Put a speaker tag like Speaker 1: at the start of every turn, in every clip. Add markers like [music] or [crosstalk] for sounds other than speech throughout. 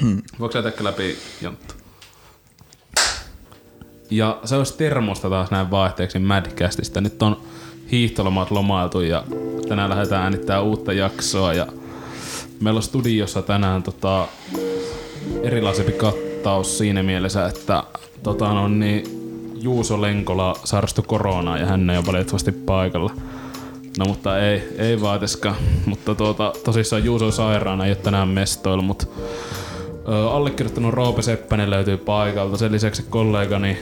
Speaker 1: [clears throat] Voiko tehdä läpi Jonttu? Ja se olisi termosta taas näin vaihteeksi Madcastista. Nyt on hiihtolomat lomailtu ja tänään lähdetään äänittämään uutta jaksoa ja meillä on studiossa tänään tota, erilaisempi kattaus siinä mielessä, että tota, no, niin, Juuso Lenkola sairastui koronaan ja hän ei ole valitettavasti paikalla. No mutta ei, ei vaateska. Mutta tuota, tosissaan Juuso sairaana, ei ole tänään mestoilla, mutta allekirjoittanut Roope Seppänen löytyy paikalta. Sen lisäksi kollegani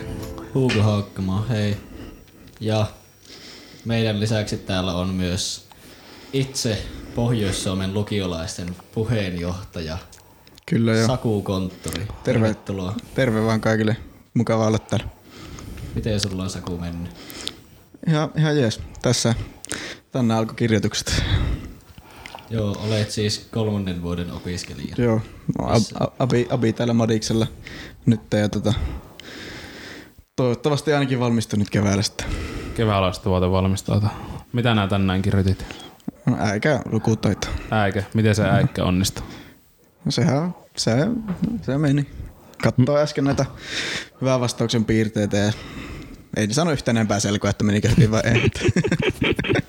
Speaker 2: Hugo Haukkamo, hei. Ja meidän lisäksi täällä on myös itse Pohjois-Suomen lukiolaisten puheenjohtaja
Speaker 3: Kyllä joo.
Speaker 2: Saku Konttori.
Speaker 3: Terve.
Speaker 2: Tervetuloa.
Speaker 3: Terve vaan kaikille. Mukava olla täällä.
Speaker 2: Miten sulla on Saku mennyt?
Speaker 3: Ihan, ihan jees. Tässä tänne alkoi kirjoitukset.
Speaker 2: Joo, olet siis kolmannen vuoden opiskelija.
Speaker 3: Joo. Mä oon ab, ab, abi, abi täällä Madiksella nyt ja tota, toivottavasti ainakin valmistunut keväällä sitten.
Speaker 1: keväällä sitten vuoteen valmistautua. Mitä nää tänään kirjoitit?
Speaker 3: No, äikä lukutaito.
Speaker 1: Äikä. Miten se äikkä onnistui?
Speaker 3: No, sehän, se, se meni. Katsoo äsken näitä hyvän vastauksen piirteitä ja ei sano yhtään enempää selkoa, että menikö hyvin vai ei. [laughs]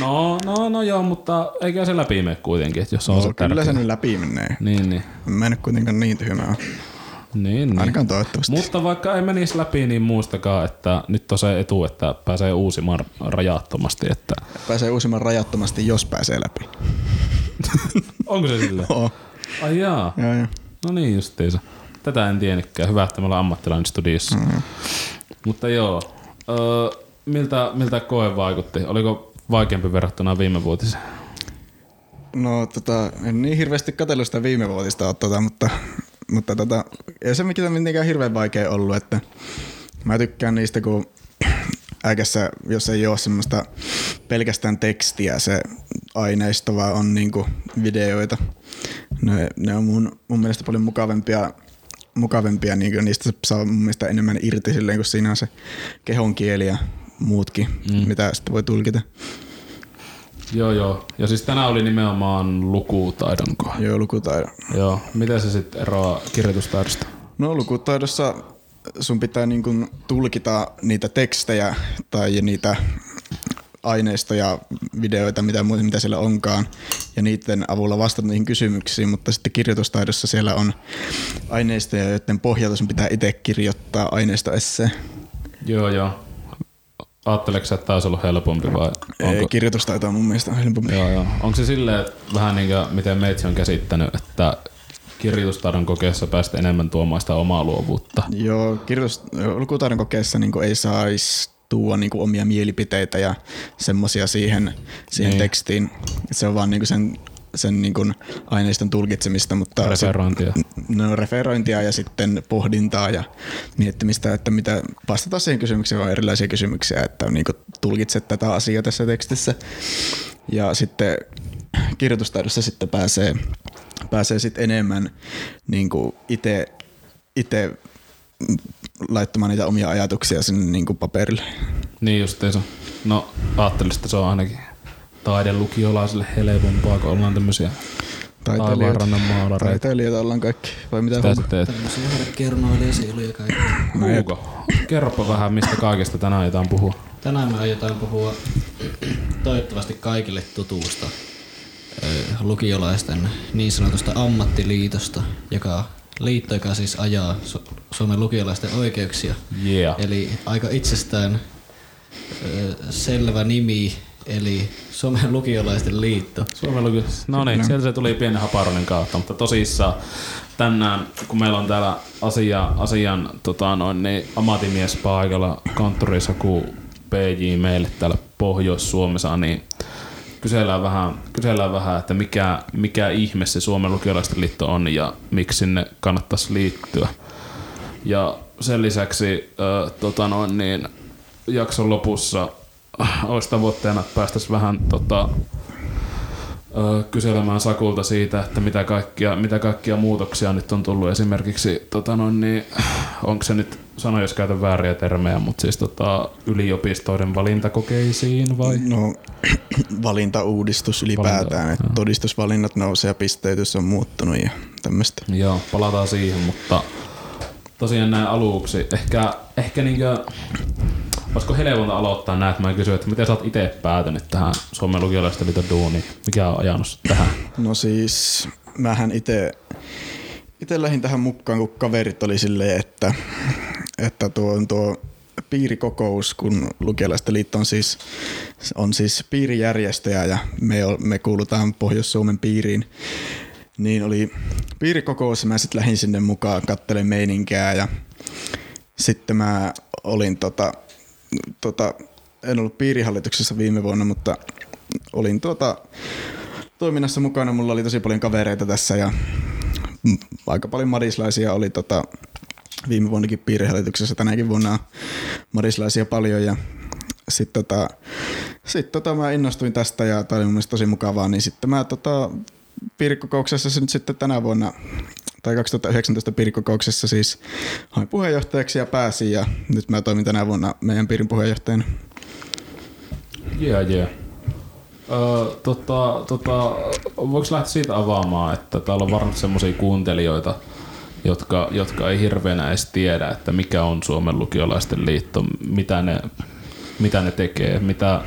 Speaker 1: No, no, no joo, mutta eikä se läpi mene kuitenkin, että jos on
Speaker 3: No,
Speaker 1: se
Speaker 3: kyllä se nyt läpi menee.
Speaker 1: Niin, niin.
Speaker 3: Mä en kuitenkaan niin tyhmä ole.
Speaker 1: Niin, niin.
Speaker 3: Ainakaan toivottavasti.
Speaker 1: Mutta vaikka ei menisi läpi, niin muistakaa, että nyt on se etu, että pääsee uusimaan rajattomasti. Että
Speaker 3: Pääsee uusimaan rajattomasti, jos pääsee läpi. [laughs]
Speaker 1: onko se sille?
Speaker 3: Oo.
Speaker 1: Ai jaa.
Speaker 3: Joo, joo.
Speaker 1: No niin justiinsa. Tätä en tiennytkään. Hyvä, että me ollaan ammattilainen studiossa. Mm. Mutta joo. Öö, miltä, miltä koe vaikutti? Oliko vaikeampi verrattuna viime vuotiseen?
Speaker 3: No tota, en niin hirveästi katsellut sitä viime vuotista tota, mutta, mutta tota, ei se mikään mitenkään hirveän vaikea ollut, että mä tykkään niistä, kun äkässä, jos ei ole semmoista pelkästään tekstiä se aineisto, vaan on niinku videoita. Ne, ne on mun, mun mielestä paljon mukavempia, mukavempia niin niistä saa mun mielestä enemmän irti silleen, kun siinä on se kehon kieli ja muutkin, mm. mitä sitten voi tulkita.
Speaker 1: Joo, joo. Ja siis tänään oli nimenomaan lukutaidon koe.
Speaker 3: Joo, lukutaidon.
Speaker 1: Joo. Miten se sitten eroaa kirjoitustaidosta?
Speaker 3: No lukutaidossa sun pitää niin kuin tulkita niitä tekstejä tai niitä aineistoja, videoita, mitä mitä siellä onkaan, ja niiden avulla vastata niihin kysymyksiin, mutta sitten kirjoitustaidossa siellä on aineistoja, joiden pohjalta sun pitää itse kirjoittaa aineistoesseen.
Speaker 1: Joo, joo. Ajatteleeko sä, että tämä olisi ollut helpompi vai
Speaker 3: Onko?
Speaker 1: onko?
Speaker 3: Kirjoitustaito on mun mielestä helpompi.
Speaker 1: Joo, joo. Onko se silleen, vähän niin kuin miten meitsi on käsittänyt, että kirjoitustaidon kokeessa päästä enemmän tuomaan sitä omaa luovuutta?
Speaker 3: Joo, kirjoitus, lukutaidon kokeessa niin ei saisi tuoda niin omia mielipiteitä ja semmoisia siihen, siihen
Speaker 1: niin.
Speaker 3: tekstiin. Se on vaan niin sen, sen niin aineiston tulkitsemista, mutta
Speaker 1: Referointia.
Speaker 3: no, referointia ja sitten pohdintaa ja miettimistä, että mitä vastata siihen kysymykseen, on erilaisia kysymyksiä, että niin tulkitset tätä asiaa tässä tekstissä. Ja sitten kirjoitustaidossa sitten pääsee, pääsee sitten enemmän niin itse itse laittamaan niitä omia ajatuksia sinne niin kuin paperille.
Speaker 1: Niin justiinsa. No ajattelin, että se on ainakin taidelukiolaisille helpompaa, kun ollaan tämmöisiä taivaanrannan maalareita.
Speaker 3: Taiteilijoita ollaan kaikki, vai mitä
Speaker 1: sä teet?
Speaker 2: Tämmöisiä herkkernoilija siiluja kaikki.
Speaker 1: Hugo, kerropa vähän, mistä kaikesta tänään aiotaan puhua.
Speaker 2: Tänään me aiotaan puhua toivottavasti kaikille tutusta ö, lukiolaisten niin sanotusta ammattiliitosta, joka liitto, joka siis ajaa Su- Suomen lukiolaisten oikeuksia.
Speaker 1: Yeah.
Speaker 2: Eli aika itsestään ö, selvä nimi, eli Suomen lukiolaisten liitto.
Speaker 1: Suomen luki... No niin, sieltä se tuli pienen haparoinnin kautta, mutta tosissaan tänään, kun meillä on täällä asia, asian tota noin, niin ammattimies paikalla, konttorisaku PJ meille täällä Pohjois-Suomessa, niin kysellään vähän, kysellään vähän että mikä, mikä ihme se Suomen lukiolaisten liitto on ja miksi sinne kannattaisi liittyä. Ja sen lisäksi ö, tota noin, niin, jakson lopussa olisi tavoitteena, että päästäisiin vähän tota, kyselemään Sakulta siitä, että mitä kaikkia, mitä kaikkia muutoksia nyt on tullut esimerkiksi, tota noin, niin, onko se nyt, sano jos käytän vääriä termejä, mutta siis tota, yliopistoiden valintakokeisiin vai?
Speaker 3: No, [clears throat] valintauudistus ylipäätään,
Speaker 1: Valinta,
Speaker 3: että todistusvalinnat nousee ja pisteytys on muuttunut ja tämmöistä.
Speaker 1: Joo, palataan siihen, mutta tosiaan näin aluksi. Ehkä, ehkä niinkö, olisiko helpointa aloittaa näin, että mä kysyn, että miten sä oot itse päätynyt tähän Suomen lukiolaisten liiton duuniin? Mikä on ajanut tähän?
Speaker 3: No siis, mähän itse itse lähdin tähän mukaan, kun kaverit oli silleen, että, että tuo, tuo piirikokous, kun Lukialaisten liitto on siis, on siis piirijärjestäjä ja me, me kuulutaan Pohjois-Suomen piiriin, niin oli piirikokous ja mä sitten lähdin sinne mukaan kattelen meininkää ja sitten mä olin tota, tota, en ollut piirihallituksessa viime vuonna, mutta olin tuota, toiminnassa mukana. Mulla oli tosi paljon kavereita tässä ja aika paljon madislaisia oli tota, viime vuonnakin piirihallituksessa, tänäkin vuonna madislaisia paljon ja sitten tota, sit tota mä innostuin tästä ja tämä oli mun tosi mukavaa, niin sitten mä tota, piirikokouksessa nyt sitten tänä vuonna tai 2019 piirikokouksessa siis hain puheenjohtajaksi ja pääsin ja nyt mä toimin tänä vuonna meidän piirin puheenjohtajana.
Speaker 1: Yeah, yeah. Öö, tota, tota, voiko lähteä siitä avaamaan, että täällä on varmasti semmoisia kuuntelijoita, jotka, jotka ei hirveänä edes tiedä, että mikä on Suomen lukiolaisten liitto, mitä ne, mitä ne tekee, mitä,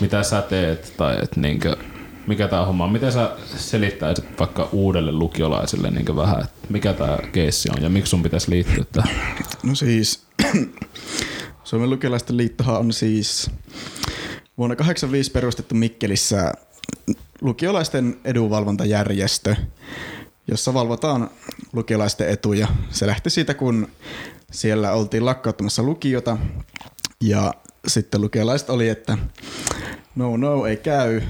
Speaker 1: mitä sä teet, tai et niinkö, mikä tämä homma on. Miten sä selittäisit vaikka uudelle lukiolaiselle niin vähän, että mikä tämä keissi on ja miksi sun pitäisi liittyä tähän?
Speaker 3: No siis, [clears throat] Suomen lukiolaisten liittohan on siis vuonna 1985 perustettu Mikkelissä lukiolaisten edunvalvontajärjestö, jossa valvotaan lukiolaisten etuja. Se lähti siitä, kun siellä oltiin lakkauttamassa lukiota ja sitten lukiolaiset oli, että no no ei käy,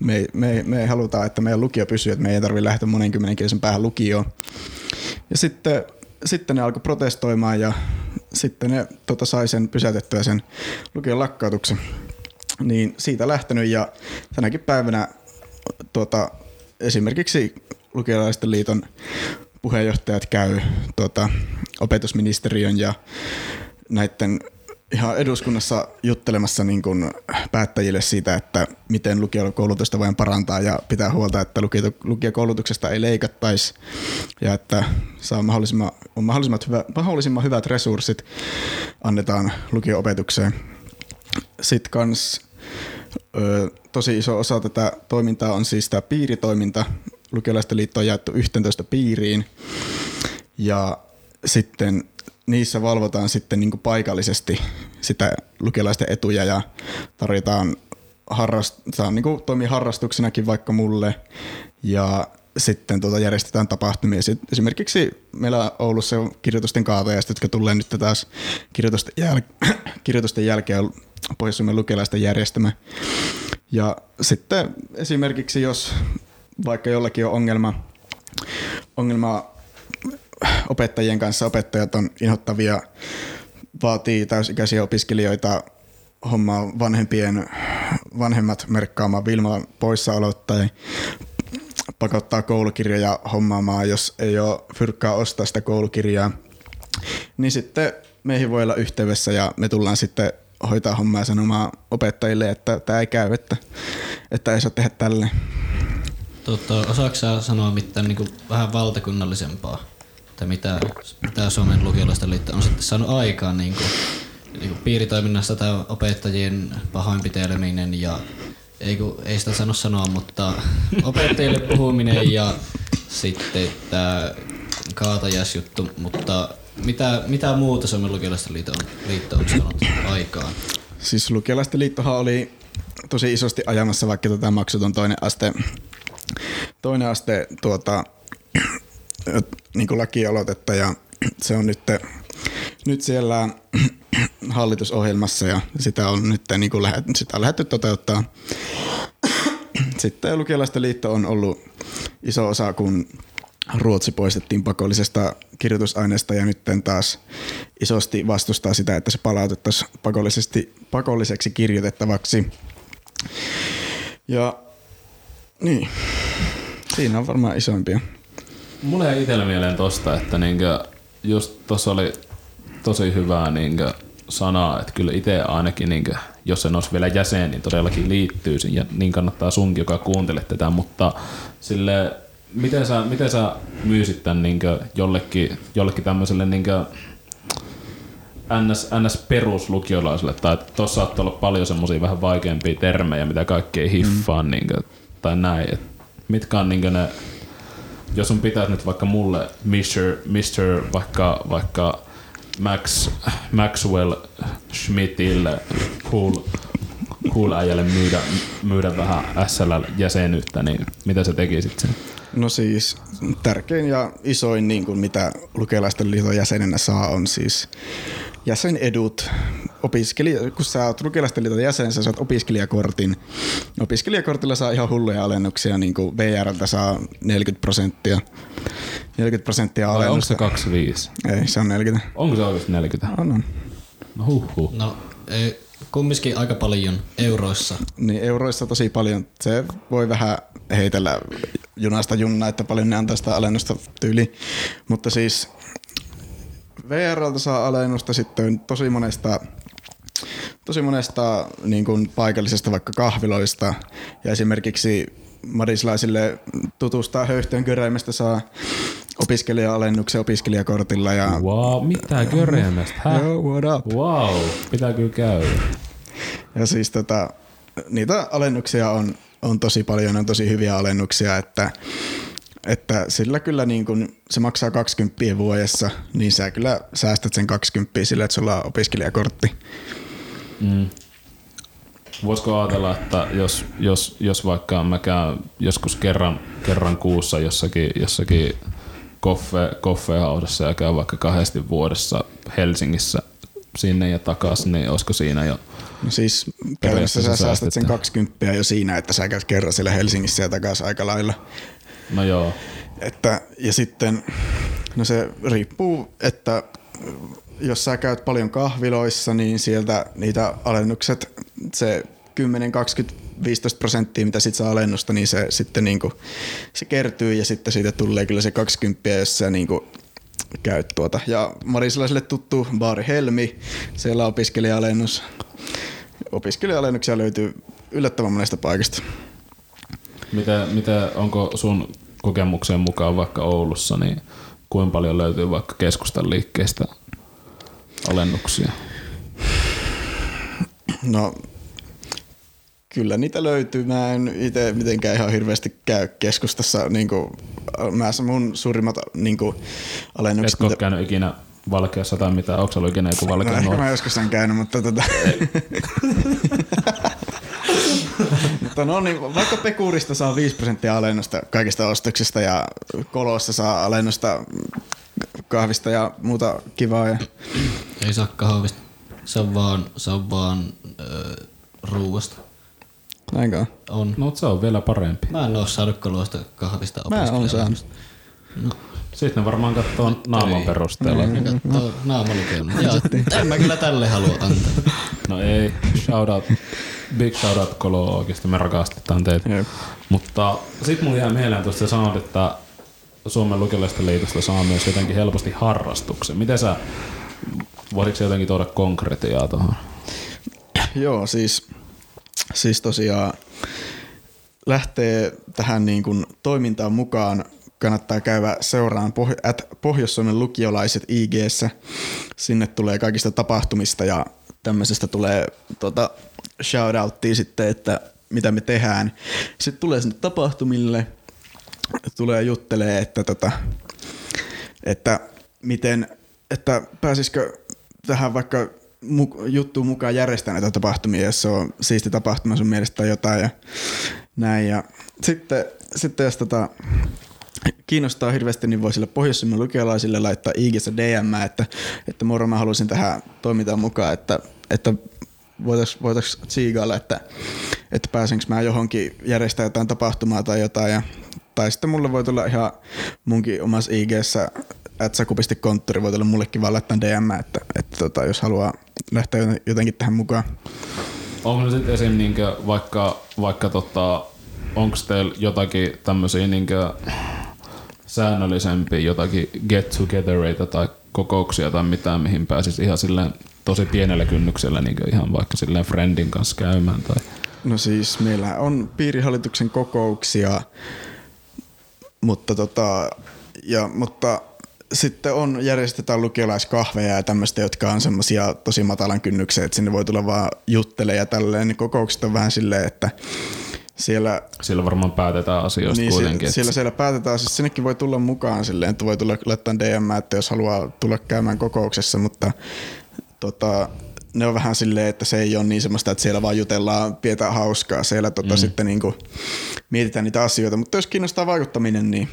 Speaker 3: me, me, me halutaan, että meidän lukio pysyy, että me ei tarvitse lähteä monen kymmenen päähän lukioon. Ja sitten, sitten ne alkoi protestoimaan ja sitten ne tota, sai sen pysäytettyä sen lukion lakkautuksen. Niin siitä lähtenyt ja tänäkin päivänä tuota, esimerkiksi lukiolaisten liiton puheenjohtajat käy tuota, opetusministeriön ja näiden ihan eduskunnassa juttelemassa niin kuin päättäjille siitä, että miten lukiokoulutusta voidaan parantaa ja pitää huolta, että lukiokoulutuksesta ei leikattaisi ja että saa mahdollisimman, on mahdollisimman, hyvä, mahdollisimman hyvät resurssit annetaan lukioopetukseen. Sitten kans ö, tosi iso osa tätä toimintaa on siis tämä piiritoiminta. Lukiolaisten liitto on jaettu 11 piiriin ja sitten niissä valvotaan sitten niin paikallisesti sitä lukiolaisten etuja ja tarjotaan harrast, saa niin kuin toimii harrastuksenakin vaikka mulle ja sitten tuota järjestetään tapahtumia. Esimerkiksi meillä Oulussa on kirjoitusten kaatajasta, jotka tulee nyt taas kirjoitusten, jäl- [clears throat] kirjoitusten jälkeen Pohjois-Suomen lukiolaisten järjestämä. Ja sitten esimerkiksi jos vaikka jollakin on ongelma, ongelma opettajien kanssa. Opettajat on inhottavia, vaatii täysikäisiä opiskelijoita hommaa vanhempien, vanhemmat merkkaamaan Vilman poissaolot tai pakottaa koulukirjoja hommaamaan, jos ei ole fyrkkaa ostaa sitä koulukirjaa. Niin sitten meihin voi olla yhteydessä ja me tullaan sitten hoitaa hommaa sanomaan opettajille, että tämä ei käy, että, että ei saa tehdä tälleen.
Speaker 2: Tota, osaatko sanoa mitään niin vähän valtakunnallisempaa että mitä, mitä Suomen lukiolaisten liitto on sitten saanut aikaan niin kuin, niin kuin piiritoiminnassa tai opettajien pahoinpiteleminen ja ei, kun, ei sitä sano sanoa, mutta opettajille puhuminen ja sitten tämä kaatajasjuttu, mutta mitä, mitä muuta Suomen lukiolaisten liitto on, liitto on saanut aikaan?
Speaker 3: Siis lukiolaisten liittohan oli tosi isosti ajamassa vaikka tätä maksuton toinen aste, toinen aste tuota, niin kuin lakialoitetta ja se on nyt, nyt siellä hallitusohjelmassa ja sitä on nyt niin kuin lähet, sitä on lähdetty toteuttaa. Sitten Lukiolaisten liitto on ollut iso osa, kun Ruotsi poistettiin pakollisesta kirjoitusaineesta ja nyt taas isosti vastustaa sitä, että se palautettaisiin pakollisesti, pakolliseksi kirjoitettavaksi. Ja niin, siinä on varmaan isompia.
Speaker 1: Mulle jäi itsellä mieleen tosta, että niinkö, just tuossa oli tosi hyvää niinkö sanaa, että kyllä itse ainakin, niinkö, jos en olisi vielä jäsen, niin todellakin liittyisin ja niin kannattaa sunkin, joka kuuntelee tätä, mutta sille miten sä, miten sä myisit tämän niinkö jollekin, jollekin tämmöiselle niinkö NS, NS peruslukiolaiselle, tai tuossa saattaa olla paljon semmoisia vähän vaikeampia termejä, mitä kaikki ei hiffaa, mm. niinkö, tai näin. Et mitkä on niinkö ne, jos sun pitäisi nyt vaikka mulle Mr. Mr. vaikka, vaikka Max, Maxwell Schmidtille cool, cool äijälle myydä, myydä vähän SLL-jäsenyyttä, niin mitä sä tekisit sen?
Speaker 3: No siis tärkein ja isoin, niin kuin mitä lukelaisten liiton jäsenenä saa, on siis jäsenedut. Opiskelija, kun sä oot lukelaisten liiton jäsen, sä saat opiskelijakortin. Opiskelijakortilla saa ihan hulluja alennuksia, niin kuin VRltä saa 40 prosenttia. 40 prosenttia
Speaker 1: Vai onko
Speaker 3: alennusta.
Speaker 1: se 25?
Speaker 3: Ei, se on 40.
Speaker 1: Onko se oikeasti 40?
Speaker 3: On, on.
Speaker 1: No huh, huh.
Speaker 2: No, ei, kumminkin aika paljon euroissa.
Speaker 3: Niin euroissa tosi paljon. Se voi vähän heitellä junasta junnaa, että paljon ne antaa sitä alennusta tyyli. Mutta siis VRltä saa alennusta sitten tosi monesta tosi monesta niin kuin paikallisesta vaikka kahviloista ja esimerkiksi marislaisille tutustaa höyhtöön köreimestä saa opiskelija-alennuksen opiskelijakortilla ja
Speaker 1: Wow, mitä köreemästä? Häh?
Speaker 3: Yo, what up?
Speaker 1: Wow, pitää kyllä käydä.
Speaker 3: Ja siis tota, niitä alennuksia on, on tosi paljon, on tosi hyviä alennuksia, että, että sillä kyllä niin kun se maksaa 20 vuodessa, niin sä kyllä säästät sen 20 sillä, että sulla on opiskelijakortti.
Speaker 1: Mm. Voisiko ajatella, että jos, jos, jos vaikka mä käyn joskus kerran, kerran kuussa jossakin, jossakin koffe, koffehaudassa ja käyn vaikka kahdesti vuodessa Helsingissä sinne ja takaisin, niin olisiko siinä jo
Speaker 3: No siis käytännössä sä säästät sen
Speaker 1: säästetään.
Speaker 3: 20 jo siinä, että sä käyt kerran siellä Helsingissä ja takaisin aika lailla.
Speaker 1: No joo.
Speaker 3: Että, ja sitten, no se riippuu, että jos sä käyt paljon kahviloissa, niin sieltä niitä alennukset, se 10, 20, 15 prosenttia, mitä sit saa alennusta, niin se sitten niinku, se kertyy ja sitten siitä tulee kyllä se 20, jos sä niinku käyt tuota. Ja Marisalaiselle tuttu baari Helmi, siellä on opiskelija-alennus. Opiskelija-alennuksia löytyy yllättävän monesta paikasta.
Speaker 1: Miten, miten, onko sun kokemuksen mukaan vaikka Oulussa, niin kuinka paljon löytyy vaikka keskustan liikkeestä alennuksia?
Speaker 3: No, kyllä niitä löytyy. Mä en itse mitenkään ihan hirveästi käy keskustassa. Niin kuin, mä mun suurimmat niin kuin, alennukset...
Speaker 1: Etkö ole käynyt ikinä Valkeassa tai mitä? Onko ollut ikinä joku
Speaker 3: no,
Speaker 1: Valkea nuori?
Speaker 3: mä joskus olen käynyt, mutta tota... [laughs] mutta no niin, vaikka Pekurista saa 5 prosenttia alennusta kaikista ostoksista ja Kolossa saa alennusta kahvista ja muuta kivaa. Ja...
Speaker 2: Ei saa kahvista. Se on vaan, se on vaan öö, ruuasta.
Speaker 3: Näinkö?
Speaker 2: On.
Speaker 1: No se on vielä parempi.
Speaker 2: Mä en oo saanut kolosta kahvista
Speaker 3: Mä oon
Speaker 2: opiskelijana.
Speaker 3: saanut.
Speaker 1: Sitten ne varmaan katsoo naaman
Speaker 2: Ei.
Speaker 1: perusteella.
Speaker 2: Ne. Joo, en mä kyllä tälle halua antaa.
Speaker 1: No ei, shout out, big shout out Kolo oikeesti, me rakastetaan teitä.
Speaker 3: Jep.
Speaker 1: Mutta sit mulla jää mieleen tuosta sanoit, että Suomen lukiolaisten liitosta saa myös jotenkin helposti harrastuksen. Miten sä, voisitko jotenkin tuoda konkretiaa tuohon?
Speaker 3: Joo, siis, siis tosiaan lähtee tähän niin kuin toimintaan mukaan, kannattaa käydä seuraan Pohjois-Suomen lukiolaiset ig Sinne tulee kaikista tapahtumista ja tämmöisestä tulee tota, shoutouttia sitten, että mitä me tehdään. Sitten tulee sinne tapahtumille, tulee juttelee, että, tota, että miten, että pääsisikö tähän vaikka juttuun mukaan järjestää näitä tapahtumia, jos se on siisti tapahtuma sun mielestä tai jotain ja näin. Ja sitten, sitten jos tota, kiinnostaa hirveästi, niin voi sille pohjois lukiolaisille laittaa IGssä DM, että, että moro mä haluaisin tähän toimintaan mukaan, että, että voitaisiin voitais tsiigailla, että, että pääsenkö mä johonkin järjestää jotain tapahtumaa tai jotain. Ja, tai sitten mulle voi tulla ihan munkin omassa IGssä atsaku.konttori voi tulla mullekin vaan laittaa DM, että, että tota, jos haluaa lähteä jotenkin tähän mukaan.
Speaker 1: Onko sitten esim. Niinkö vaikka, vaikka tota, onko teillä jotakin tämmöisiä niinkö säännöllisempiä jotakin get togethereita tai kokouksia tai mitään, mihin pääsisi ihan silleen tosi pienellä kynnyksellä niin ihan vaikka silleen friendin kanssa käymään tai
Speaker 3: No siis meillä on piirihallituksen kokouksia mutta, tota, ja, mutta sitten on, järjestetään lukiolaiskahveja ja tämmöistä, jotka on semmoisia tosi matalan kynnyksen, että sinne voi tulla vaan juttelemaan ja tälleen. Niin kokoukset on vähän silleen, että siellä,
Speaker 1: Siellä varmaan päätetään asioista
Speaker 3: niin
Speaker 1: kuitenkin.
Speaker 3: siellä, siellä päätetään, siis sinnekin voi tulla mukaan silleen, että voi tulla laittaa DM, että jos haluaa tulla käymään kokouksessa, mutta tota, ne on vähän silleen, että se ei ole niin semmoista, että siellä vaan jutellaan, pidetään hauskaa. Siellä tota, mm. sitten niin kuin, mietitään niitä asioita, mutta jos kiinnostaa vaikuttaminen, niin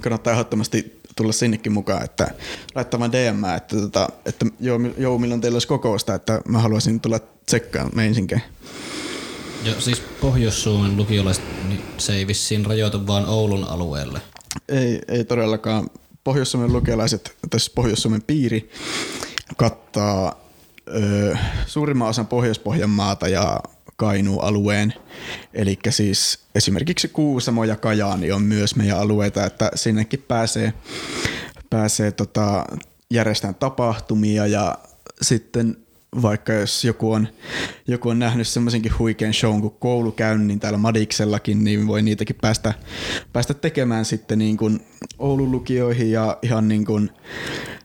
Speaker 3: kannattaa ehdottomasti tulla sinnekin mukaan, että laittaa vaan DM, että, tota, että joo, joo, milloin teillä olisi kokousta, että mä haluaisin tulla tsekkaamaan meinsinkejä.
Speaker 2: Ja siis Pohjois-Suomen lukiolaiset, niin se ei vissiin rajoitu vaan Oulun alueelle.
Speaker 3: Ei, ei todellakaan. Pohjois-Suomen lukiolaiset, tässä Pohjois-Suomen piiri kattaa ö, suurimman osan Pohjois-Pohjanmaata ja Kainuu-alueen. Eli siis esimerkiksi Kuusamo ja Kajaani on myös meidän alueita, että sinnekin pääsee, pääsee tota, järjestämään tapahtumia ja sitten vaikka jos joku on, joku on nähnyt semmoisenkin huikean shown kuin koulukäynnin täällä Madiksellakin, niin voi niitäkin päästä, päästä tekemään sitten niin kuin Oulun lukioihin ja ihan niin kuin,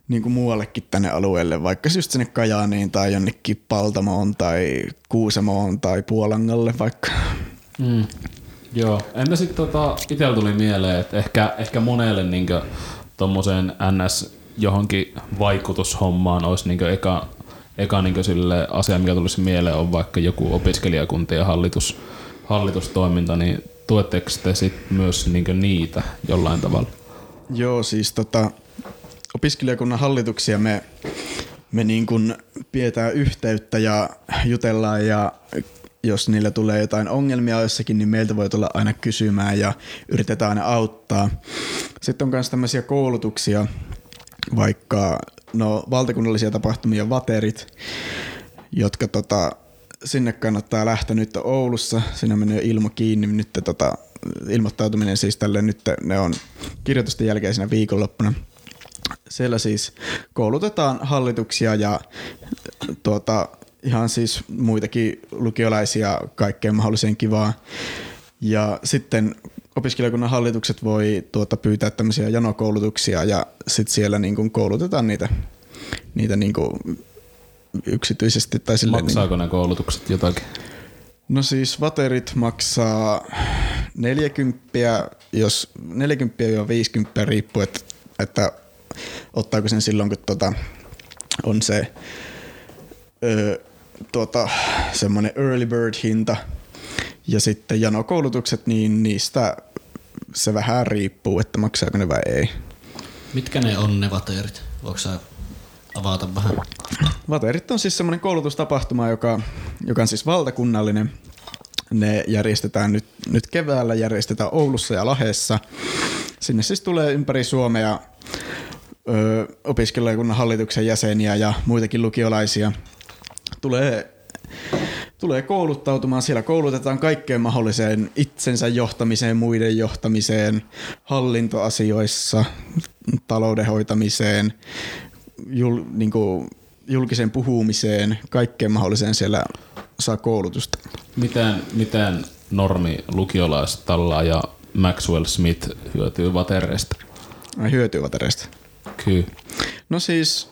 Speaker 3: niin kuin muuallekin tänne alueelle, vaikka just sinne Kajaaniin tai jonnekin Paltamoon tai Kuusamoon tai Puolangalle vaikka.
Speaker 1: Mm. Joo, entä sitten tota, itsellä tuli mieleen, että ehkä, ehkä monelle niinkö tommoseen NS johonkin vaikutushommaan olisi niinkö eka, eka niinkö sille asia, mikä tulisi mieleen, on vaikka joku opiskelijakunta ja hallitus, hallitustoiminta, niin tuetteko te sit myös niinkö niitä jollain tavalla?
Speaker 3: Joo, siis tota, opiskelijakunnan hallituksia me, me niin kuin pidetään yhteyttä ja jutellaan ja jos niillä tulee jotain ongelmia jossakin, niin meiltä voi tulla aina kysymään ja yritetään aina auttaa. Sitten on myös tämmöisiä koulutuksia, vaikka no, valtakunnallisia tapahtumia vaterit, jotka tota, sinne kannattaa lähteä nyt Oulussa. Siinä menee ilmo kiinni. Nyt tota, ilmoittautuminen siis tälle nyt ne on kirjoitusten jälkeisenä viikonloppuna. Siellä siis koulutetaan hallituksia ja tuota, ihan siis muitakin lukiolaisia kaikkeen mahdolliseen kivaa. Ja sitten opiskelijakunnan hallitukset voi tuota, pyytää tämmöisiä janokoulutuksia ja sitten siellä niin kuin koulutetaan niitä, niitä niin kuin yksityisesti. Tai silleen, niin,
Speaker 1: Maksaako ne koulutukset jotakin?
Speaker 3: No siis vaterit maksaa 40, jos 40-50 riippuu, että, että ottaako sen silloin, kun tota, on se ö, tuota, semmoinen early bird hinta. Ja sitten janokoulutukset, niin niistä se vähän riippuu, että maksaako ne vai ei.
Speaker 2: Mitkä ne on ne vateerit? Voiko sä avata vähän?
Speaker 3: Vaterit on siis semmoinen koulutustapahtuma, joka, joka on siis valtakunnallinen. Ne järjestetään nyt, nyt keväällä, järjestetään Oulussa ja Lahdessa. Sinne siis tulee ympäri Suomea opiskelijakunnan hallituksen jäseniä ja muitakin lukiolaisia. Tulee, tulee kouluttautumaan. Siellä koulutetaan kaikkeen mahdolliseen itsensä johtamiseen, muiden johtamiseen, hallintoasioissa, talouden hoitamiseen, jul, niin kuin, julkiseen puhumiseen, kaikkeen mahdolliseen siellä saa koulutusta.
Speaker 1: Miten, miten normi lukiolaistalla ja Maxwell Smith hyötyy vatereista?
Speaker 3: Hyötyy vatereista.
Speaker 1: Kyllä.
Speaker 3: No siis,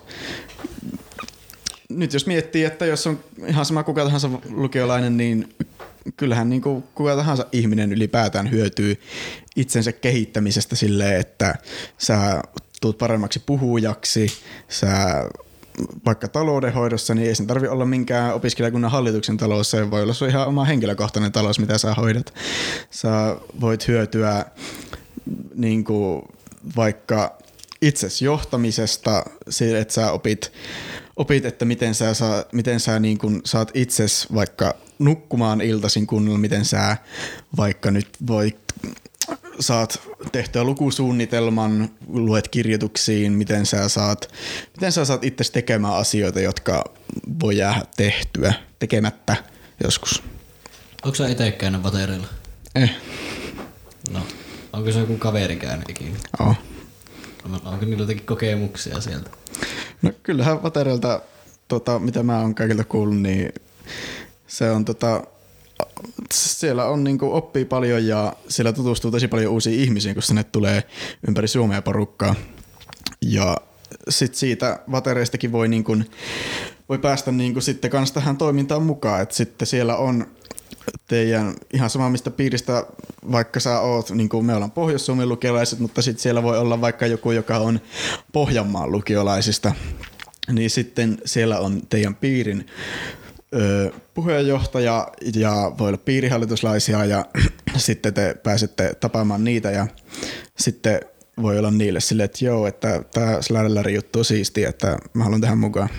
Speaker 3: nyt jos miettii, että jos on ihan sama kuka tahansa lukiolainen, niin kyllähän niin kuin kuka tahansa ihminen ylipäätään hyötyy itsensä kehittämisestä silleen, että sä tuut paremmaksi puhujaksi, sä vaikka taloudenhoidossa, niin ei sen tarvi olla minkään opiskelijakunnan hallituksen talous, se voi olla sun ihan oma henkilökohtainen talous, mitä sä hoidat. Sä voit hyötyä niin kuin vaikka itses johtamisesta, se, että sä opit, opit että miten sä, saa, miten sä niin kun saat itses vaikka nukkumaan iltaisin kunnolla, miten sä vaikka nyt voit saat tehtyä lukusuunnitelman, luet kirjoituksiin, miten sä saat, miten sä saat itse tekemään asioita, jotka voi jäädä tehtyä tekemättä joskus.
Speaker 2: Onko sä itse käynyt vatereilla?
Speaker 3: Eh,
Speaker 2: No. Onko se joku kaveri käynyt ikinä?
Speaker 3: oh.
Speaker 2: Onko niillä jotakin kokemuksia sieltä?
Speaker 3: No kyllähän Vaterelta, tota, mitä mä oon kaikilta kuullut, niin se on tota, siellä on niinku oppii paljon ja siellä tutustuu tosi paljon uusiin ihmisiin, kun sinne tulee ympäri Suomea porukkaa. Ja sit siitä vatereistakin voi, niinku, voi päästä niinku sitten kans tähän toimintaan mukaan. Et sitten siellä on teidän ihan sama mistä piiristä, vaikka sä oot, niin kuin me ollaan Pohjois-Suomen lukiolaiset, mutta sitten siellä voi olla vaikka joku, joka on Pohjanmaan lukiolaisista, niin sitten siellä on teidän piirin ö, puheenjohtaja ja voi olla piirihallituslaisia ja [clears throat] sitten te pääsette tapaamaan niitä ja sitten voi olla niille silleen, että joo, että tämä Slädelläri juttu on siistiä, että mä haluan tähän mukaan.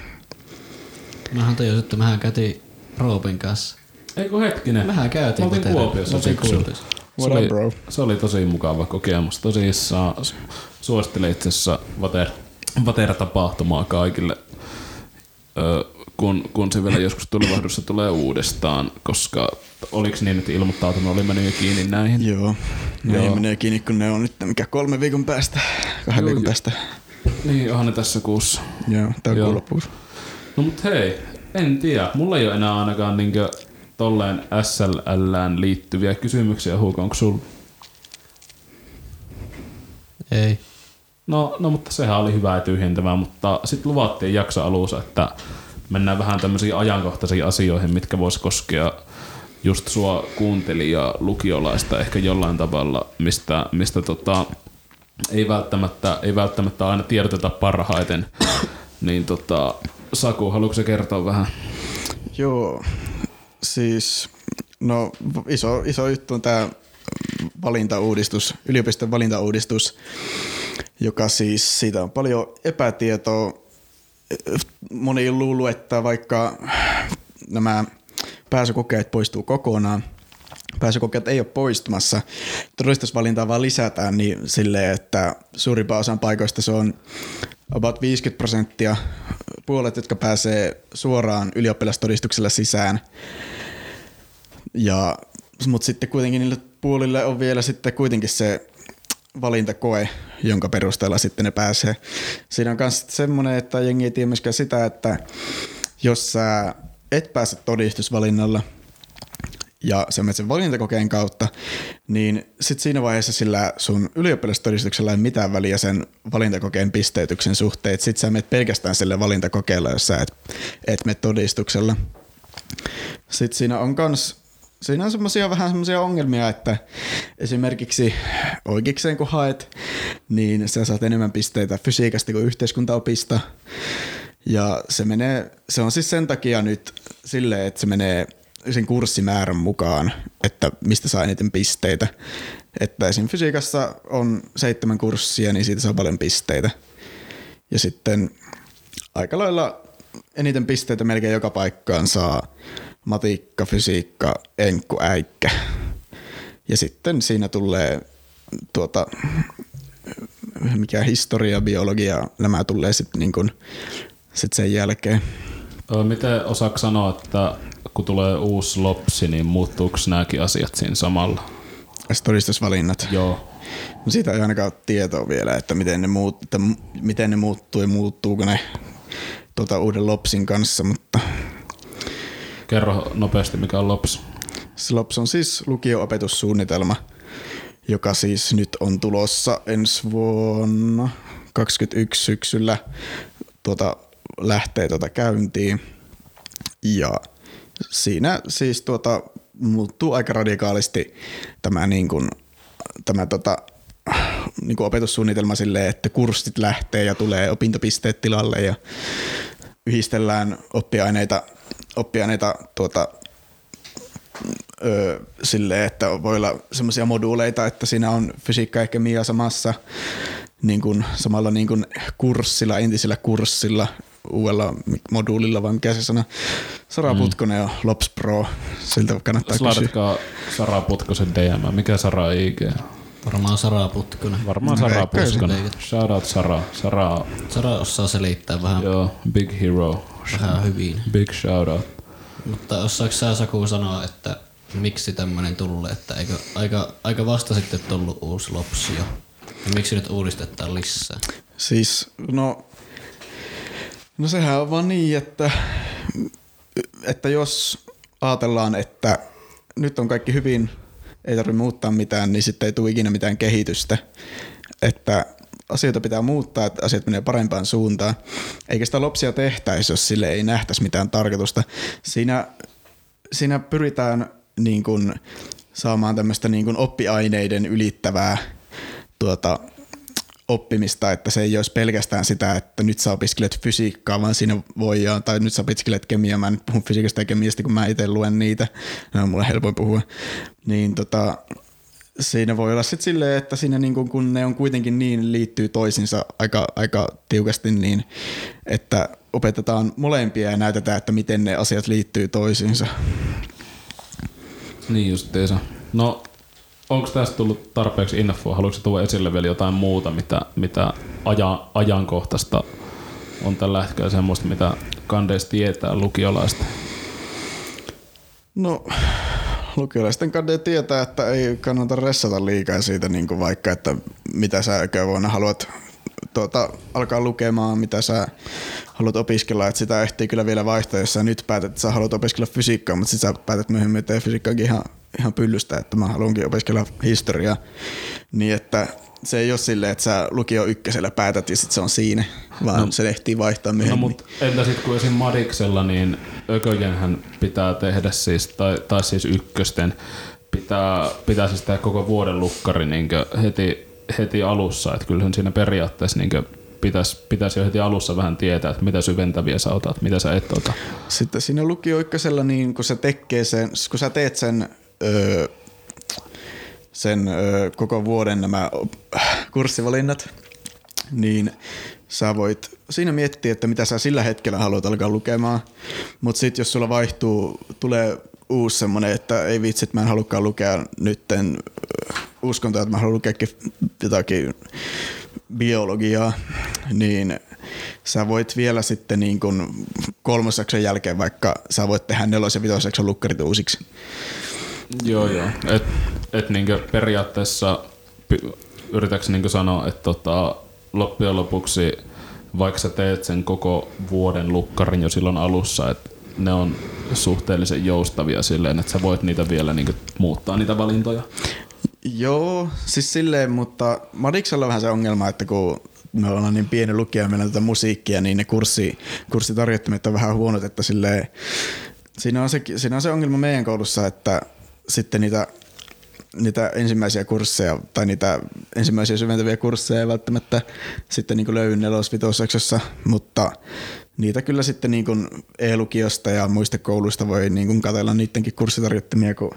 Speaker 2: Mähän tajusin, että mähän käytiin Roopin kanssa.
Speaker 1: Eikö hetkinen?
Speaker 2: Mehän käytiin
Speaker 1: oltiin
Speaker 2: Vaterella.
Speaker 1: Kuopiossa syksyllä. Se oli,
Speaker 3: bro?
Speaker 1: se oli tosi mukava kokemus. Tosissaan su- suosittelen itse asiassa Vater, Vater-tapahtumaa kaikille, ö, kun, kun se vielä joskus tulevaisuudessa tulee uudestaan, koska oliko niin, että ilmoittautuminen oli mennyt jo kiinni näihin?
Speaker 3: Joo, ne
Speaker 1: Joo.
Speaker 3: Menee kiinni, kun ne on nyt mikä kolme viikon päästä, kahden
Speaker 1: Joo,
Speaker 3: viikon
Speaker 1: joo.
Speaker 3: päästä.
Speaker 1: Niin, onhan ne tässä kuussa.
Speaker 3: Joo, tää lopussa.
Speaker 1: No mut hei, en tiedä. Mulla ei ole enää ainakaan niinkö tolleen SLLään liittyviä kysymyksiä, Huuko, onko sulla?
Speaker 2: Ei.
Speaker 1: No, no, mutta sehän oli hyvä ja tyhjentävää, mutta sitten luvattiin jakso alussa, että mennään vähän tämmöisiin ajankohtaisiin asioihin, mitkä vois koskea just sua kuuntelijaa, lukiolaista ehkä jollain tavalla, mistä, mistä tota, ei, välttämättä, ei välttämättä aina tiedoteta parhaiten. niin tota, Saku, haluatko kertoa vähän?
Speaker 3: Joo, siis no iso, iso juttu on tämä valintauudistus, yliopiston valintauudistus, joka siis siitä on paljon epätietoa. Moni luuluu, että vaikka nämä pääsykokeet poistuu kokonaan, pääsykokeet ei ole poistumassa, todistusvalintaa vaan lisätään niin silleen, että suurimpaan osan paikoista se on about 50 prosenttia puolet, jotka pääsee suoraan ylioppilastodistuksella sisään. Ja, mutta sitten kuitenkin niille puolille on vielä sitten kuitenkin se valintakoe, jonka perusteella sitten ne pääsee. Siinä on myös semmoinen, että jengi ei tiedä myöskään sitä, että jos sä et pääse todistusvalinnalla ja sä menet sen valintakokeen kautta, niin sitten siinä vaiheessa sillä sun ylioppilastodistuksella ei mitään väliä sen valintakokeen pisteytyksen suhteen. Sitten sä menet pelkästään sille valintakokeella, jos sä et, et mene todistuksella. Sitten siinä on kans Siinä on semmosia vähän semmoisia ongelmia, että esimerkiksi oikeikseen kun haet, niin sä saat enemmän pisteitä fysiikasta kuin yhteiskuntaopista. Ja se menee, se on siis sen takia nyt silleen, että se menee sen kurssimäärän mukaan, että mistä saa eniten pisteitä. Että esim. fysiikassa on seitsemän kurssia, niin siitä saa paljon pisteitä. Ja sitten aika lailla eniten pisteitä melkein joka paikkaan saa matikka, fysiikka, enkku, äikkä. Ja sitten siinä tulee tuota, mikä historia, biologia, nämä tulee sitten niin kuin, sit sen jälkeen.
Speaker 1: Miten osaako sanoa, että kun tulee uusi lopsi, niin muuttuuko nämäkin asiat siinä samalla?
Speaker 3: Todistusvalinnat.
Speaker 1: Joo.
Speaker 3: No siitä ei ainakaan ole tietoa vielä, että miten ne, muut, että miten ne muuttuu ja muuttuuko ne tuota, uuden lopsin kanssa, mutta
Speaker 1: Kerro nopeasti, mikä on lops.
Speaker 3: lops on siis lukio-opetussuunnitelma, joka siis nyt on tulossa ensi vuonna 21 syksyllä tuota, lähtee tuota käyntiin. Ja siinä siis tuota, muuttuu aika radikaalisti tämä, niin kuin, tämä tota, niin kuin opetussuunnitelma silleen, että kurssit lähtee ja tulee opintopisteet tilalle ja yhdistellään oppiaineita, oppiaineita tuota, öö, silleen, että voi olla semmoisia moduuleita, että siinä on fysiikka ja kemia samassa niin kuin, samalla niin kuin kurssilla, entisellä kurssilla, uudella moduulilla, vai mikä se sana? Sara Putkonen ja Lops Pro, siltä kannattaa kysyä.
Speaker 1: Laitatkaa Sara Putkosen DM. Mikä Sara IG?
Speaker 2: Varmaan Sara Putkonen.
Speaker 1: Varmaan
Speaker 3: No,
Speaker 1: Sara Putkonen. Shout out Sara. Sara,
Speaker 2: Sara osaa selittää vähän,
Speaker 1: joo, big hero.
Speaker 2: Vähän hyvin.
Speaker 1: Big shout out.
Speaker 2: Mutta osaako sä Saku sanoa, että miksi tämmönen tulee, että eikö aika, aika vasta sitten tullut uusi lopsi jo? Ja miksi nyt uudistetaan lisää?
Speaker 3: Siis, no, no sehän on vaan niin, että, että jos ajatellaan, että nyt on kaikki hyvin, ei tarvitse muuttaa mitään, niin sitten ei tule ikinä mitään kehitystä. Että asioita pitää muuttaa, että asiat menee parempaan suuntaan. Eikä sitä lopsia tehtäisi, jos sille ei nähtäisi mitään tarkoitusta. Siinä, siinä pyritään niin kuin saamaan tämmöistä niin kuin oppiaineiden ylittävää tuota, oppimista, että se ei olisi pelkästään sitä, että nyt sä opiskelet fysiikkaa, vaan siinä voi, tai nyt sä opiskelet kemiaa, mä en nyt puhu fysiikasta ja kemiasta, kun mä itse luen niitä, ne on mulle helpoin puhua, niin tota, siinä voi olla sitten silleen, että siinä niin kun, kun ne on kuitenkin niin liittyy toisinsa aika, aika tiukasti, niin että opetetaan molempia ja näytetään, että miten ne asiat liittyy toisiinsa.
Speaker 1: Niin justiinsa. No, onko tästä tullut tarpeeksi infoa? Haluatko tuoda esille vielä jotain muuta, mitä, mitä aja, ajankohtaista on tällä hetkellä semmoista, mitä kandeista tietää lukiolaista?
Speaker 3: No, lukiolaisten kandeja tietää, että ei kannata ressata liikaa siitä, niin kuin vaikka, että mitä sä vuonna haluat tuota, alkaa lukemaan, mitä sä haluat opiskella, että sitä ehtii kyllä vielä vaihtaa, jos sä nyt päätät, että sä haluat opiskella fysiikkaa, mutta sitten sä päätät myöhemmin, että fysiikkaakin ihan, ihan pyllystä, että mä haluankin opiskella historiaa, niin että se ei ole silleen, että sä lukio ykkösellä päätät ja sitten se on siinä, vaan no, se ehtii vaihtaa myöhemmin.
Speaker 1: No mutta entä sitten kun esim. Madiksella, niin ököjenhän pitää tehdä siis, tai, tai siis ykkösten, pitää, pitää siis tehdä koko vuoden lukkari niin heti, heti alussa, että kyllähän siinä periaatteessa niin pitäisi, pitäisi jo heti alussa vähän tietää, että mitä syventäviä sä otat, mitä sä et ota.
Speaker 3: Sitten siinä lukio ykkösellä, niin kun sä, tekee sen, kun sä teet sen öö, sen ö, koko vuoden nämä kurssivalinnat, niin sä voit siinä miettiä, että mitä sä sillä hetkellä haluat alkaa lukemaan, mutta sitten jos sulla vaihtuu, tulee uusi semmoinen, että ei vitsi, että mä en halukkaan lukea nytten uskontoa, että mä haluan lukea jotakin biologiaa, niin sä voit vielä sitten niin kuin kolmosjakson jälkeen vaikka sä voit tehdä nelos- ja vitosjakson lukkarit uusiksi.
Speaker 1: Joo, joo. Et, et niinkö periaatteessa yritätkö niinkö sanoa, että tota, loppujen lopuksi vaikka sä teet sen koko vuoden lukkarin jo silloin alussa, että ne on suhteellisen joustavia silleen, että sä voit niitä vielä niinkö muuttaa niitä valintoja?
Speaker 3: Joo, siis silleen, mutta Madiksella on vähän se ongelma, että kun me ollaan niin pieni lukija ja meillä on tätä musiikkia, niin ne kurssi, kurssitarjottimet on vähän huonot, että silleen, siinä on, se, siinä on se ongelma meidän koulussa, että sitten niitä, niitä ensimmäisiä kursseja tai niitä ensimmäisiä syventäviä kursseja ei välttämättä sitten niin löydy nelos mutta niitä kyllä sitten niin kuin e-lukiosta ja muista kouluista voi niin kuin katsella niidenkin kurssitarjottimia, kun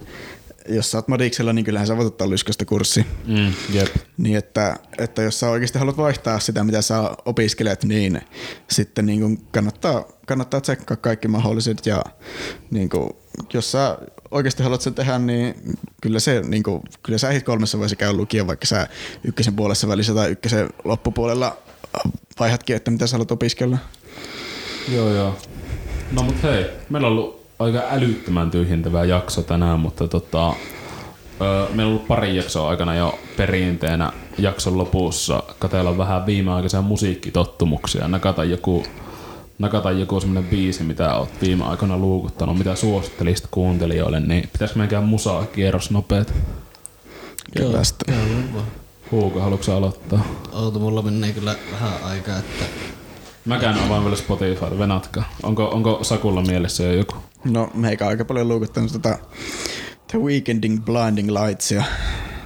Speaker 3: jos sä oot Madiksella, niin kyllähän sä voit ottaa lysköstä kurssi.
Speaker 1: Mm, jep.
Speaker 3: Niin että, että jos sä oikeasti haluat vaihtaa sitä, mitä sä opiskelet, niin sitten niin kuin kannattaa, kannattaa tsekkaa kaikki mahdolliset ja niin kuin, jos sä oikeasti haluat sen tehdä, niin kyllä, se, niin kuin, kyllä sä ehdit kolmessa voisi käydä lukio, vaikka sä ykkösen puolessa välissä tai ykkösen loppupuolella vaihatkin, että mitä sä haluat opiskella.
Speaker 1: Joo, joo. No mut hei, meillä on ollut aika älyttömän tyhjentävä jakso tänään, mutta tota, öö, meillä on ollut pari jaksoa aikana jo perinteenä jakson lopussa katella vähän viimeaikaisia musiikkitottumuksia, nakata joku nakata joku semmonen biisi, mitä oot viime aikoina luukuttanut, mitä suosittelisit kuuntelijoille, niin pitäisikö meidän musaa kierros nopeet?
Speaker 3: Kyllä.
Speaker 1: Huuko, haluatko aloittaa?
Speaker 2: Oota, mulla menee kyllä vähän aikaa, että...
Speaker 1: Mäkään avaan vielä Spotify, venatka. Onko, onko Sakulla mielessä jo joku?
Speaker 3: No, meikä aika paljon luukuttanut tota The Weekending Blinding Lights ja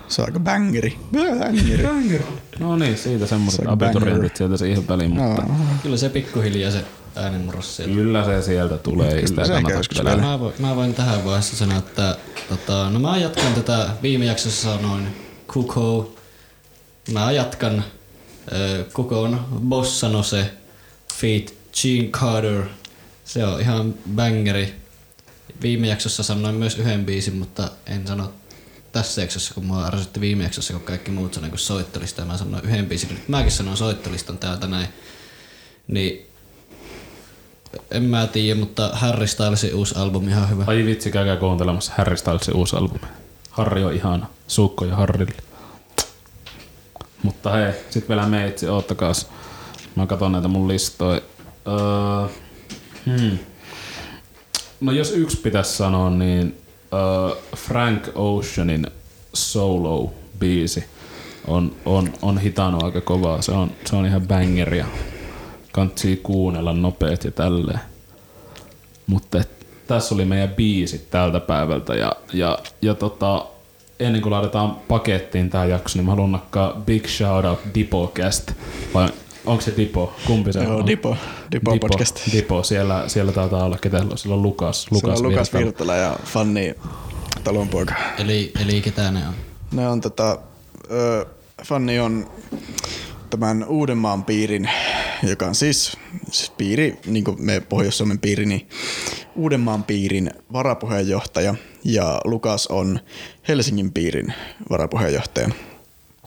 Speaker 3: se on aika bangeri.
Speaker 1: Bangeri. bangeri. No niin, siitä semmoiset abiturientit sieltä siihen väliin, mutta... No.
Speaker 2: Kyllä se pikkuhiljaa se äänenmurros sieltä.
Speaker 1: Kyllä se sieltä tulee, ei sitä kannata
Speaker 2: mä, voin, mä voin tähän vaiheessa sanoa, että tota, no mä jatkan tätä viime jaksossa sanoin Kuko. Mä jatkan äh, Kukon Bossa Nose feat Gene Carter. Se on ihan bangeri. Viime jaksossa sanoin myös yhden biisin, mutta en sano tässä jaksossa, kun mua ärsytti viime jaksossa, kun kaikki muut sanoivat kun soittolista, ja mä sanoin yhden biisin, nyt mäkin sanon soittolistan täältä näin. Niin en mä tiedä, mutta Harry Stylesin uusi albumi ihan hyvä.
Speaker 1: Ai vitsi, käykää kuuntelemassa Harry Stylesin uusi albumi. Harri on ihana. Suukko ja Harrille. Mutta hei, sit vielä meitsi, oottakaas. Mä katson näitä mun listoja. Öö, hmm. No jos yksi pitäisi sanoa, niin uh, Frank Oceanin solo-biisi on, on, on hitannut aika kovaa. Se on, se on ihan bangeria. Kantsii kuunnella nopeet ja tälleen. Mutta tässä oli meidän biisit tältä päivältä ja, ja, ja tota, ennen kuin laitetaan pakettiin tää jakso, niin mä haluan nakkaa big shout out Dipocast. Vai onko se Dipo? Kumpi se
Speaker 3: Joo,
Speaker 1: on?
Speaker 3: Dipo. Dipo,
Speaker 1: Dipo
Speaker 3: podcast.
Speaker 1: Dipo, siellä, siellä taitaa olla, ketä siellä on Lukas.
Speaker 3: Lukas,
Speaker 1: Lukas,
Speaker 3: se on Lukas
Speaker 1: Virtala.
Speaker 3: Virtala ja Fanni talonpoika.
Speaker 2: Eli, eli ketä ne on?
Speaker 3: Ne on tota, ö, Fanni on tämän Uudenmaan piirin, joka on siis, siis piiri, niin kuin me Pohjois-Suomen piiri, niin Uudenmaan piirin varapuheenjohtaja ja Lukas on Helsingin piirin varapuheenjohtaja.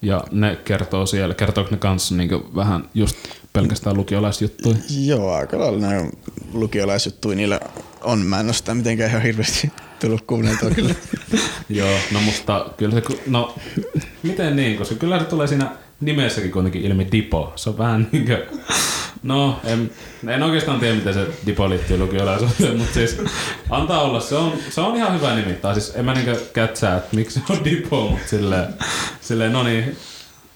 Speaker 1: Ja ne kertoo siellä, kertooko ne kanssa niin vähän just pelkästään lukiolaisjuttuja?
Speaker 3: Joo, aika lailla näin lukiolaisjuttuja niillä on. Mä en ole sitä mitenkään ihan hirveästi tullut kuunneltua [laughs] kyllä.
Speaker 1: Joo, no musta kyllä se, no miten niin, koska kyllä se tulee siinä nimessäkin kuitenkin ilmi Dipo. Se on vähän niinkö, no en, en oikeastaan tiedä miten se Dipo liittyy lukiolaisuuteen, mutta siis antaa olla, se on, se on ihan hyvä nimi. Tai siis en mä niinkö kätsää, että miksi se on Dipo, mutta silleen, silleen no niin,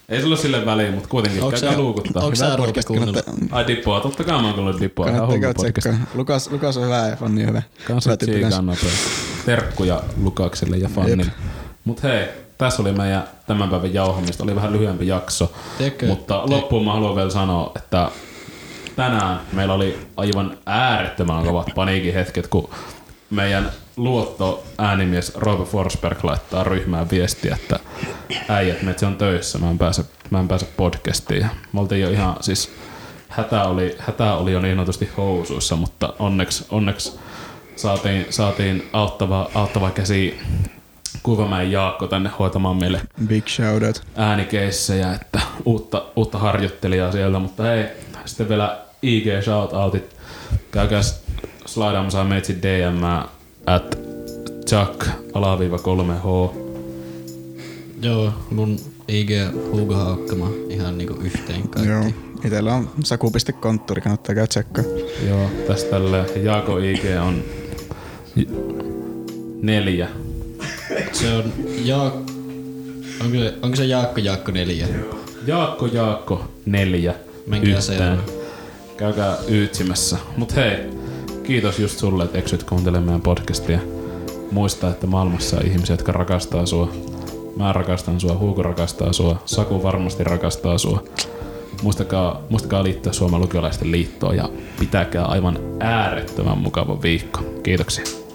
Speaker 1: ei sulla sille väliin, mutta kuitenkin
Speaker 2: Onks
Speaker 1: käykää luukuttaa.
Speaker 3: Hyvä
Speaker 2: sä
Speaker 3: podcast,
Speaker 2: kuunnellut?
Speaker 1: Ai Dipoa, totta kai mä oon kuullut Dipoa. Ihan
Speaker 3: kannattaa tsekkaa. Lukas, Lukas on hyvä ja Fanni hyvä.
Speaker 1: Kanssa nopea. Terkkuja Lukakselle ja Fannille.
Speaker 3: Jep.
Speaker 1: Mut hei, tässä oli meidän tämän päivän jauhamista. Oli vähän lyhyempi jakso.
Speaker 2: Tekö-
Speaker 1: mutta loppuun mä haluan vielä sanoa, että tänään meillä oli aivan äärettömän kovat paniikin hetket, kun meidän luotto äänimies Roope Forsberg laittaa ryhmään viestiä, että äijät, metsi on töissä, mä en pääse, mä en pääse podcastiin. Me oltiin jo ihan, siis hätä oli, hätä oli jo niin sanotusti housuissa, mutta onneksi, onneksi saatiin, saatiin auttava, auttava käsi Kuvamäen Jaakko tänne hoitamaan meille
Speaker 3: Big shout out.
Speaker 1: äänikeissejä, että uutta, uutta harjoittelijaa sieltä, mutta hei, sitten vielä IG shoutoutit. Käykää slaidaamassa meitsi DM at Chuck alaviiva 3H.
Speaker 2: Joo, mun IG Hugo Haukkama ihan niinku yhteen kaikki.
Speaker 3: Joo. Itellä on saku.konttori, kannattaa käydä tsekkaa.
Speaker 1: Joo, tästä tälle Jaako IG on neljä. [laughs]
Speaker 2: Se on Jaak... Onko se, onko se Jaakko Jaakko 4?
Speaker 1: Jaakko Jaakko neljä
Speaker 2: Menkää seuraa.
Speaker 1: Käykää yytsimässä. Mut hei, kiitos just sulle, että eksyt kuuntelemaan meidän podcastia. Muista, että maailmassa on ihmisiä, jotka rakastaa sua. Mä rakastan sua, Huuko rakastaa sua, Saku varmasti rakastaa sua. Muistakaa, muistakaa liittyä Suomen lukiolaisten liittoon ja pitäkää aivan äärettömän mukava viikko. Kiitoksia.